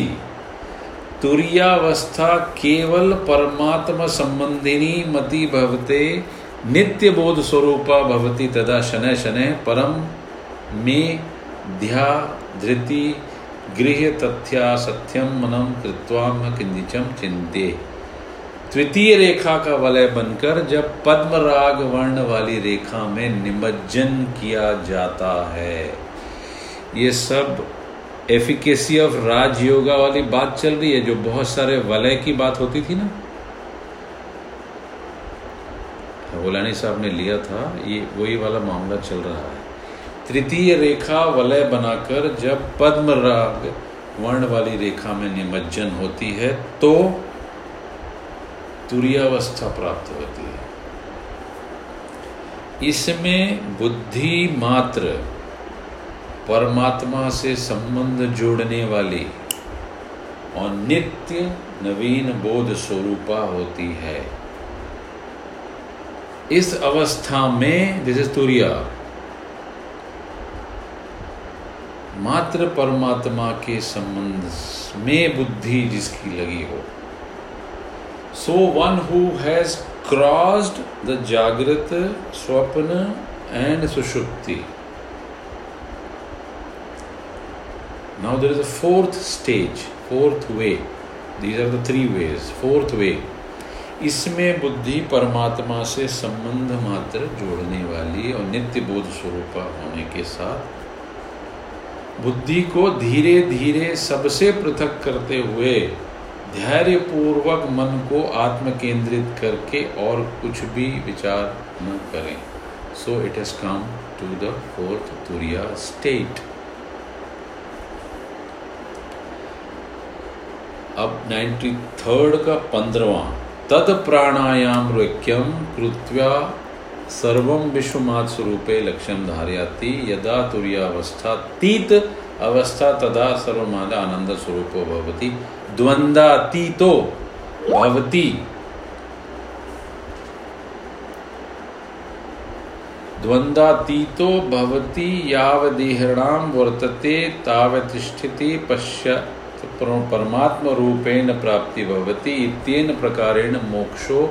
तुरियावस्था केवल परमात्मा संबंधिनी मति भवते नित्य बोध स्वरूपा भवती, तदा शनै शनै परम में ध्या धृति गृह तथ्या सत्यम मनम कृत्वा किंचम चिंते तृतीय रेखा का वलय बनकर जब पद्म राग वर्ण वाली रेखा में निमज्जन किया जाता है। ये सब एफिकेसी ऑफ़ राजयोगा वाली बात चल रही है, जो बहुत सारे वलय की बात होती थी ना। गोलानी साहब ने लिया था, ये वही वाला मामला चल रहा है। तृतीय रेखा वलय बनाकर जब पद्म राग वर्ण वाली रेखा में निमज्जन होती है तो तुरियावस्था प्राप्त होती है। इसमें बुद्धि मात्र परमात्मा से संबंध जोड़ने वाली और नित्य नवीन बोध स्वरूपा होती है। इस अवस्था में दिस इज़ तुरिया, मात्र परमात्मा के संबंध में बुद्धि जिसकी लगी हो so one has crossed the jagrat swapna and sushupti now there is a fourth stage fourth way these are the three fourth way इसमें बुद्धि परमात्मा से संबंध मात्र जोड़ने वाली और नित्य बोध स्वरूप होने के साथ बुद्धि को धीरे धीरे सबसे पृथक करते हुए धैर्य पूर्वक मन को आत्म केंद्रित करके और कुछ भी विचार न करें। So it has come to the fourth turiya state अब नाइन्टी थर्ड का पंद्रवा। तद प्राणायाम रुक्यम कृत्वा सर्व विश्वमात स्वरूपे लक्ष्यम धारयाति। यदा तुर्यावस्था तीत अवस्था तदा सर्वमाला आनंद स्वरूपो भवति। द्वंद्वातीतो भवति। द्वंद्वातीतो भवति यावदेहणाम वर्तते, तावतिष्ठिति पश्य परमात्म रूपेण प्राप्ति भवति, इत्येन प्रकारेण मोक्षो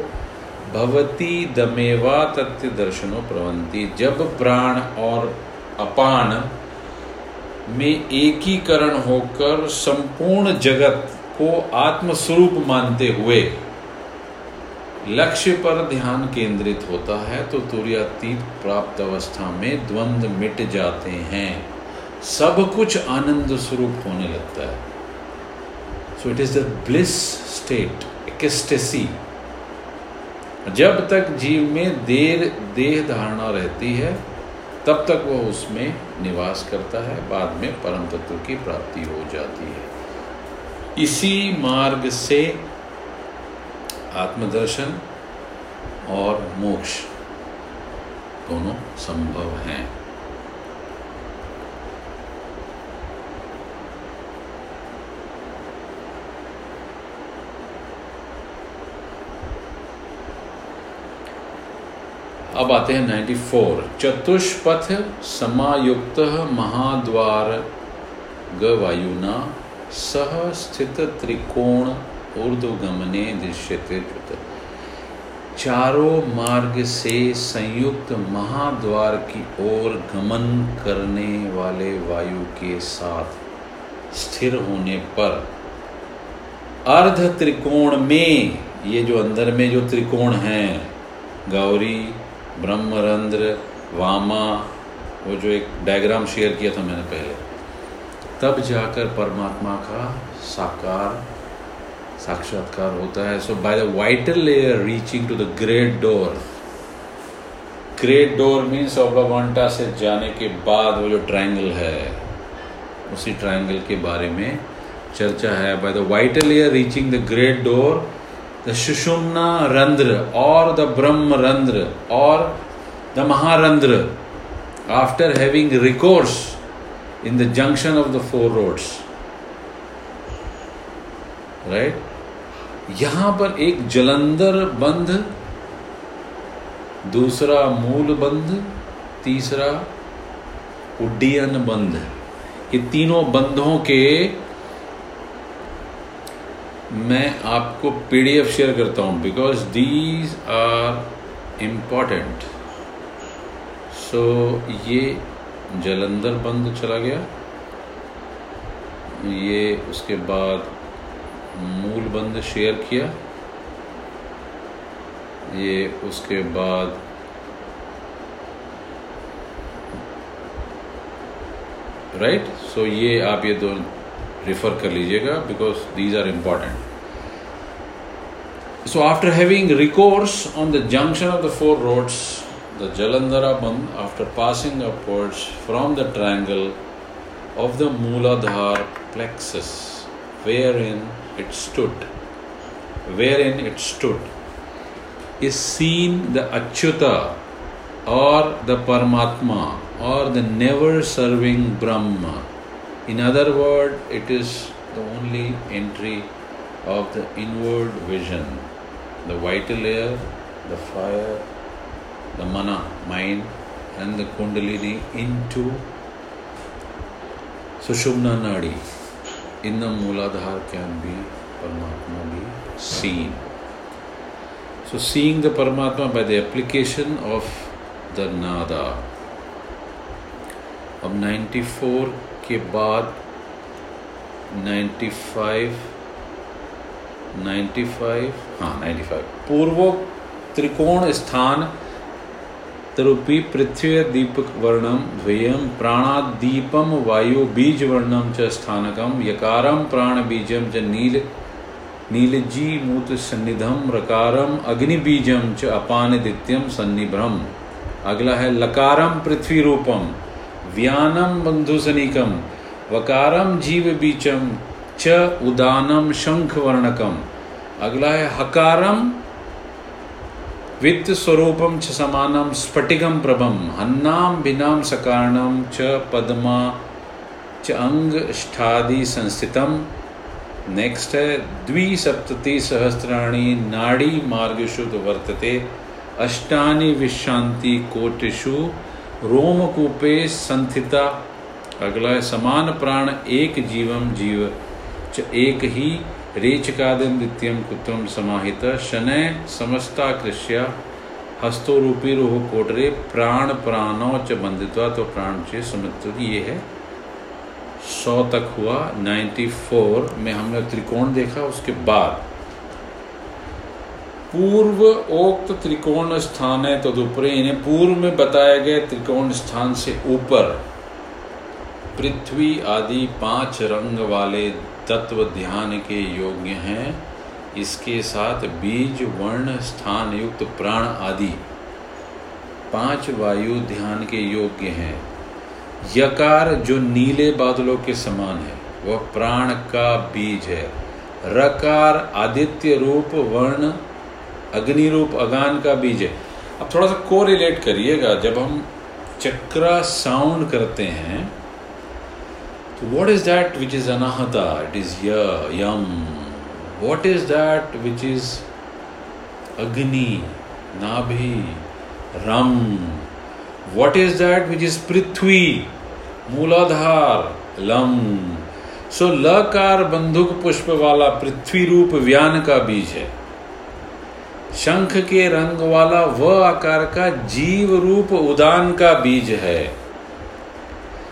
भवति, दमेवा तथ्य दर्शनो प्रवंती जब प्राण और अपान में एकीकरण होकर संपूर्ण जगत को आत्मस्वरूप मानते हुए लक्ष्य पर ध्यान केंद्रित होता है तो तुरतीत प्राप्त अवस्था में द्वंद्व मिट जाते हैं। सब कुछ आनंद स्वरूप होने लगता है। So it is the bliss state ecstasy जब तक जीव में देर, देह धारणा रहती है, तब तक वह उसमें निवास करता है, बाद में परम तत्व की प्राप्ति हो जाती है। इसी मार्ग से आत्मदर्शन और मोक्ष दोनों संभव हैं। अब आते हैं 94 चतुष्पथ समायुक्त महाद्वार गवायुना सह स्थित त्रिकोण ऊर्ध्वगमने दृश्यते चारों मार्ग से संयुक्त महाद्वार की ओर गमन करने वाले वायु के साथ स्थिर होने पर अर्ध त्रिकोण में, ये जो अंदर में जो त्रिकोण हैं, गौरी, ब्रह्मरंध्र, वामा, वो जो एक डायग्राम शेयर किया था मैंने पहले। तब जाकर परमात्मा का साकार, साक्षात्कार होता है। So by the vital layer reaching to the great door great door means oblongata से जाने के बाद वो जो ट्रायंगल है, उसी ट्रायंगल के बारे में चर्चा है। By the vital layer reaching the great door the Shushumna randhra और the Brahma Randra or the Maharandra, after having recourse in the junction of the four roads. Right? यहाँ पर एक जलंधर बंध, दूसरा मूल बंध, तीसरा उड्डयन बंध ये तीनों बंधों के मैं आपको पीडीएफ शेयर करता हूँ because these are important so ये जलंधर बंद चला गया। ये उसके बाद मूल बंद शेयर किया। ये उसके बाद राइट right? सो so ये आप ये दो रिफर कर लीजिएगा because these are important So after having recourse on the junction of the four roads, the Jalandhara Bandh, after passing upwards from the triangle of the Mooladhar plexus, wherein it stood, wherein it stood, is seen the Achyuta or the Paramatma or the never serving Brahma. In other words, it is the only entry of the inward vision, the vital air, the fire, the mana, mind, and the kundalini into Sushumna Nadi. In the Mooladhar can be Paramatma be seen. So, seeing the Paramatma by the application of the Nada. Of 94 के बाद 95 95 हाँ 95 पूर्वो त्रिकोण स्थान तरूपी पृथ्वी दीपक वर्णम द्वयम प्राणादीपम वायु बीज वर्णम च स्थानकम यकारम प्राण बीजम च नील नीलजी मूत सन्निधम रकारम अग्नि बीजम च अपान दित्यम सन्निभ्रम अगला है लकारम पृथ्वी रूपम व्यानम बंधुसनिकम वकारम जीव बीचम च उदानम शंख वर्णकम अगला है हकारम वित्त स्वरूपम च समानम स्फटिकम प्रभम हन्नाम भिन्नाम सकारणम च पद्मा च अंग ष्ठादि संस्थितम नेक्स्ट है द्विसप्तति सहस्राणी नाड़ी मार्ग शुद्ध वर्तते, अष्टानी विश्रांति कोटिषु, रोमकूपे संथिता अगला है, समान प्राण एक जीवम जीव, च एक ही रेचकादम द्वितीयम कुत्रम समाहित शनय समस्ता कृष्या, हस्तो रूपी रोह कोटरे, प्राण प्राणो च बंधित्वा तो प्राण चे समित ये है। सौ तक हुआ 94 में हमने त्रिकोण देखा, उसके बाद। पूर्व ओक्त त्रिकोण स्थान है, तदुपरे इन्हें पूर्व में बताए गए त्रिकोण स्थान से ऊपर, पृथ्वी आदि पाँच रंग वाले तत्व ध्यान के योग्य हैं। इसके साथ बीज, वर्ण, स्थान युक्त प्राण आदि पाँच वायु ध्यान के योग्य हैं। यकार जो नीले बादलों के समान है, वह प्राण का बीज है। रकार आदित्य रूप, वर्ण, अग्नि रूप, अगान का बीज है। अब थोड़ा सा को रिलेट करिएगा, जब हम चक्रा साउंड करते हैं तो what is that which is Anahata it is Yama what is that which is अग्नि नाभि रम what is that which is prithvi? Muladhara lump so लकार बंधुक पुष्प वाला पृथ्वी रूप व्यान का बीज है शंख के रंग वाला वह आकार का जीव रूप उदान का बीज है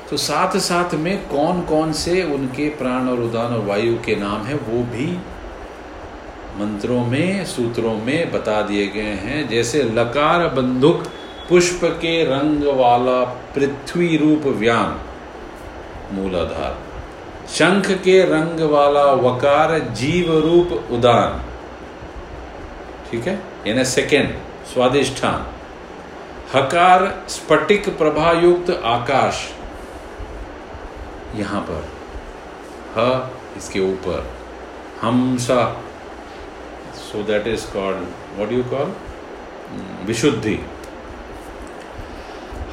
तो साथ साथ में कौन कौन से उनके प्राण और उदान और वायु के नाम है, वो भी मंत्रों में, सूत्रों में बता दिए गए हैं। जैसे लकार बंदुक पुष्प के रंग वाला पृथ्वी रूप व्यान, मूलाधार। शंख के रंग वाला वकार जीव रूप उदान। ठीक है? यानी सेकेंड स्वादिष्ठान। हकार स्फटिक प्रभायुक्त आकाश। यहाँ पर। ह इसके ऊपर। हमसा। So that is called what you call vishuddhi.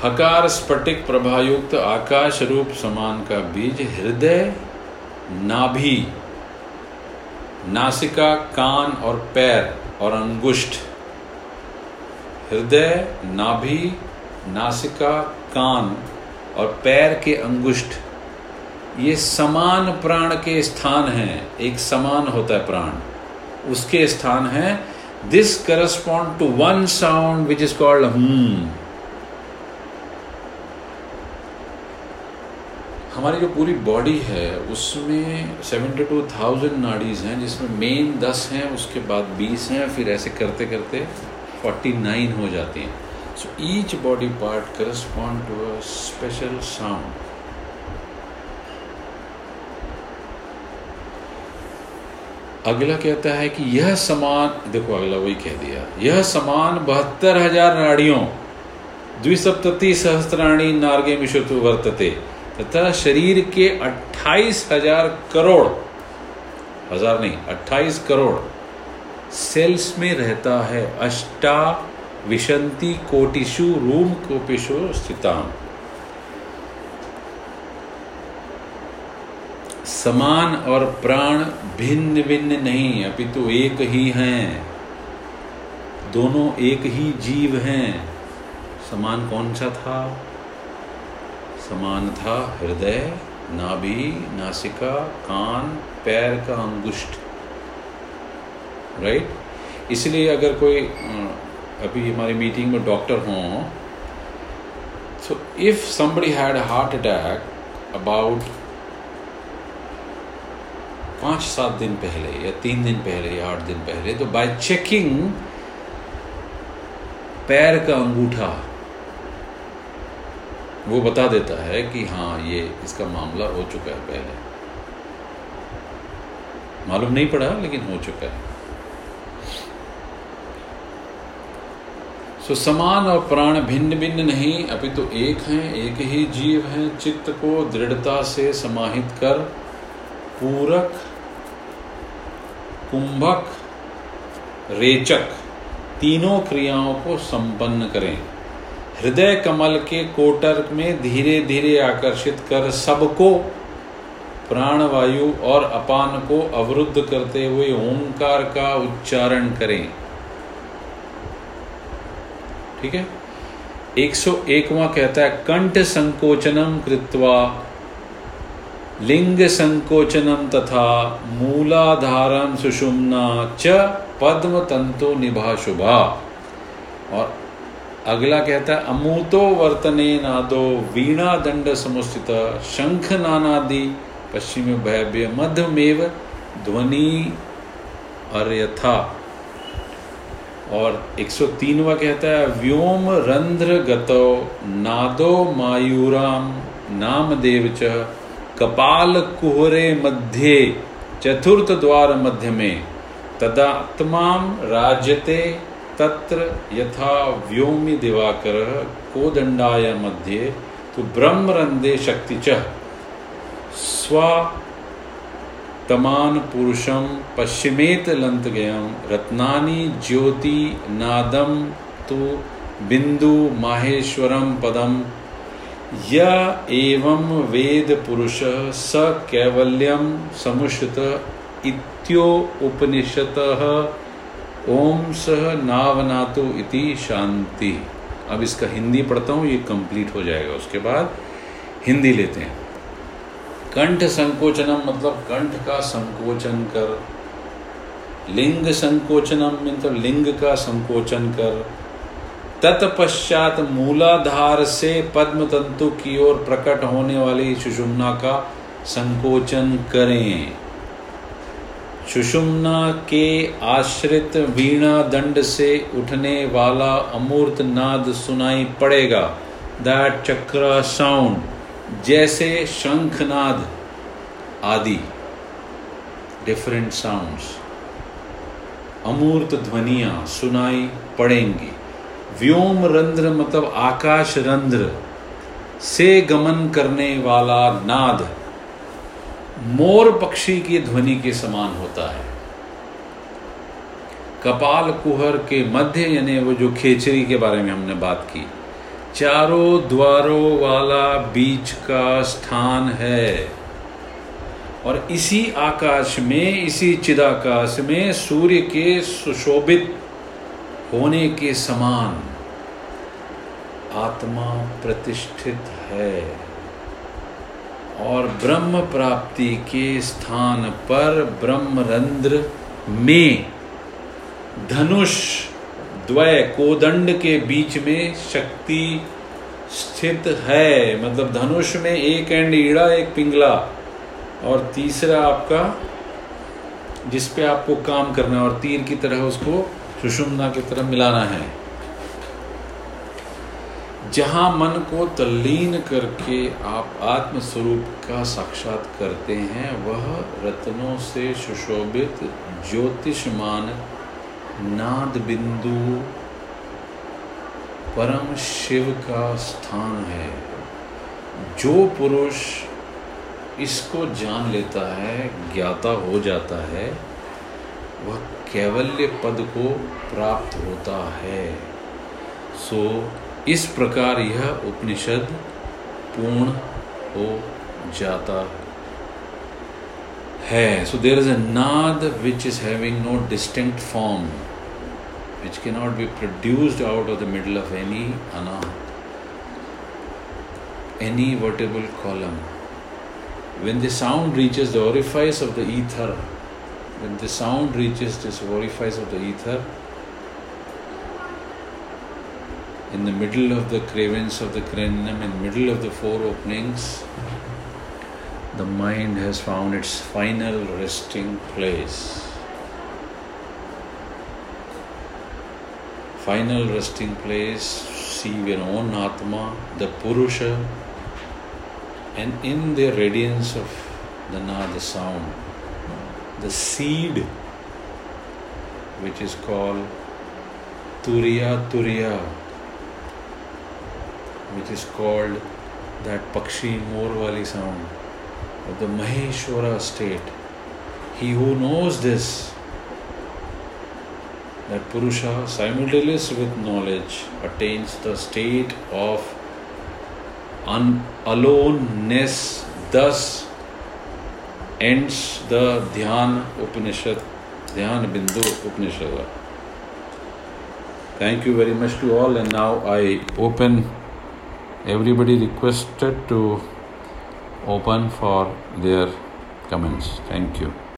हकार स्फटिक प्रभायुक्त आकाश रूप समान का बीज हृदय, नाभि। नासिका, कान और पैर और अंगुष्ठ। हृदय, नाभि, नासिका, कान और पैर के अंगुष्ठ। ये समान प्राण के स्थान हैं। एक समान होता है प्राण। उसके स्थान है। This correspond to one sound which is called ham हमारी जो पूरी बॉडी है, उसमें सेवेंटी टू थाउज़ेंड नाड़ीज हैं, जिसमें मेन दस हैं, उसके बाद बीस हैं, फिर ऐसे करते करते फोर्टी नाइन हो जाती हैं। So each body part correspond to a special sound अगला कहता है कि यह समान, देखो अगला वही कह दिया, यह समान बहत्तर हज़ार नाड़ियों, द्विसप्तति सहस्त्राणी नार्गे मिशुत वर्तते, तथा शरीर के अट्ठाईस हज़ार करोड़, हज़ार नहीं, अट्ठाईस करोड़ सेल्स में रहता है, अष्टा विशंति कोटिशु रूम कोपिशु स्थिताम समान और प्राण भिन्न भिन्न नहीं, अपितु एक ही हैं। दोनों एक ही जीव हैं। समान कौन सा था? समान था हृदय, नाभि, नासिका, कान, पैर का अंगुष्ठ। राइट इसलिए अगर कोई अभी हमारी मीटिंग में डॉक्टर हों so if somebody had heart attack about पाँच सात दिन पहले या तीन दिन पहले या आठ दिन पहले तो बाय चेकिंग पैर का अंगूठा, वो बता देता है कि हाँ ये इसका मामला हो चुका है पहले। मालूम नहीं पड़ा, लेकिन हो चुका है। सो समान और प्राण भिन्न भिन्न नहीं, अभी तो एक हैं, एक ही जीव हैं, चित्त को दृढ़ता से समाहित कर, पूरक कुंभक, रेचक, तीनों क्रियाओं को संपन्न करें। हृदय कमल के कोटर में धीरे धीरे आकर्षित कर सबको, प्राणवायु और अपान को अवरुद्ध करते हुए ओंकार का उच्चारण करें। ठीक है? एक सौ एकवा कहता है, कंठ संकोचनम कृत्वा लिंग संकोचनम तथा मूलाधारम सुषुम्ना च पद्म तंतु निभा शुभा और अगला कहता है, अमूतो वर्तने नादो वीणा दंड समुस्थित शंख नानादि, पश्चिम भैव्य मध्यमेव ध्वनि अर्यथा। और 103वां कहता है, व्योम रंध्र गतो नादो मायूराम नाम देव च कपाल कुहरे मध्य, चतुर्थ द्वार मध्य में तदात्माम राजते, तत्र यथा व्योमि दिवाकर कोदंडाय मध्ये तो ब्रह्मरंदे शक्ति च। स्व तमान पुरुषम पश्चिमेत लंत गयम रत्नानी ज्योति नादम तो बिंदु माहेश्वरम पदम य एवं वेद पुरुष स कैवल्यम समुषत इत्यो उपनिषत ओम सह नावनातो इति शांति। अब इसका हिंदी पढ़ता हूँ, ये कंप्लीट हो जाएगा। उसके बाद हिंदी लेते हैं। कंठ संकोचनम मतलब कंठ का संकोचन कर। लिंग संकोचनम मतलब लिंग का संकोचन कर। तत्पश्चात मूलाधार से पद्म तंतु की ओर प्रकट होने वाली सुषुम्ना का संकोचन करें। सुषुम्ना के आश्रित वीणा दंड से उठने वाला अमूर्त नाद सुनाई पड़ेगा। दैट चक्र साउंड जैसे शंखनाद आदि। डिफरेंट साउंड्स अमूर्त ध्वनिया सुनाई पड़ेंगी। व्योम रंध्र मतलब आकाश रंध्र, से गमन करने वाला नाद, मोर पक्षी की ध्वनि के समान होता है। कपाल कुहर के मध्य, यानी वो जो खेचरी के बारे में हमने बात की, चारों द्वारों वाला बीच का स्थान है। और इसी आकाश में, इसी चिदाकाश में सूर्य के सुशोभित होने के समान आत्मा प्रतिष्ठित है और ब्रह्म प्राप्ति के स्थान पर ब्रह्मरंध्र में धनुष, द्वय कोदंड के बीच में शक्ति स्थित है। मतलब धनुष में एक एंड ईड़ा, एक पिंगला और तीसरा आपका जिस पे आपको काम करना है और तीर की तरह उसको सुषुम्ना की तरह मिलाना है। जहाँ मन को तल्लीन करके आप आत्म स्वरूप का साक्षात करते हैं, वह रत्नों से सुशोभित ज्योतिषमान नाद बिंदु परम शिव का स्थान है। जो पुरुष इसको जान लेता है, ज्ञाता हो जाता है, वह कैवल्य पद को प्राप्त होता है सो इस प्रकार यह उपनिषद पूर्ण हो जाता है सो there is a nad which is having no distinct form which can not be produced out of the middle of any अनाथ any vertebral column. When the sound reaches the orifice of the ether, when the sound reaches this orifice of the ether, in the middle of the cravens of the cranium, in the middle of the four openings, the mind has found its final resting place. Final resting place, see your own Atma, the Purusha, and in the radiance of the Nada sound, the seed which is called Turiya Turiya which is called that Pakshi Morwali sound of the Maheshwara state. He who knows this, that Purusha, simultaneous with knowledge, attains the state of un- aloneness, thus ends the Dhyan Upanishad, Dhyan Bindu Upanishad. Thank you very much to all, and now I open everybody requested to open for their comments. Thank you.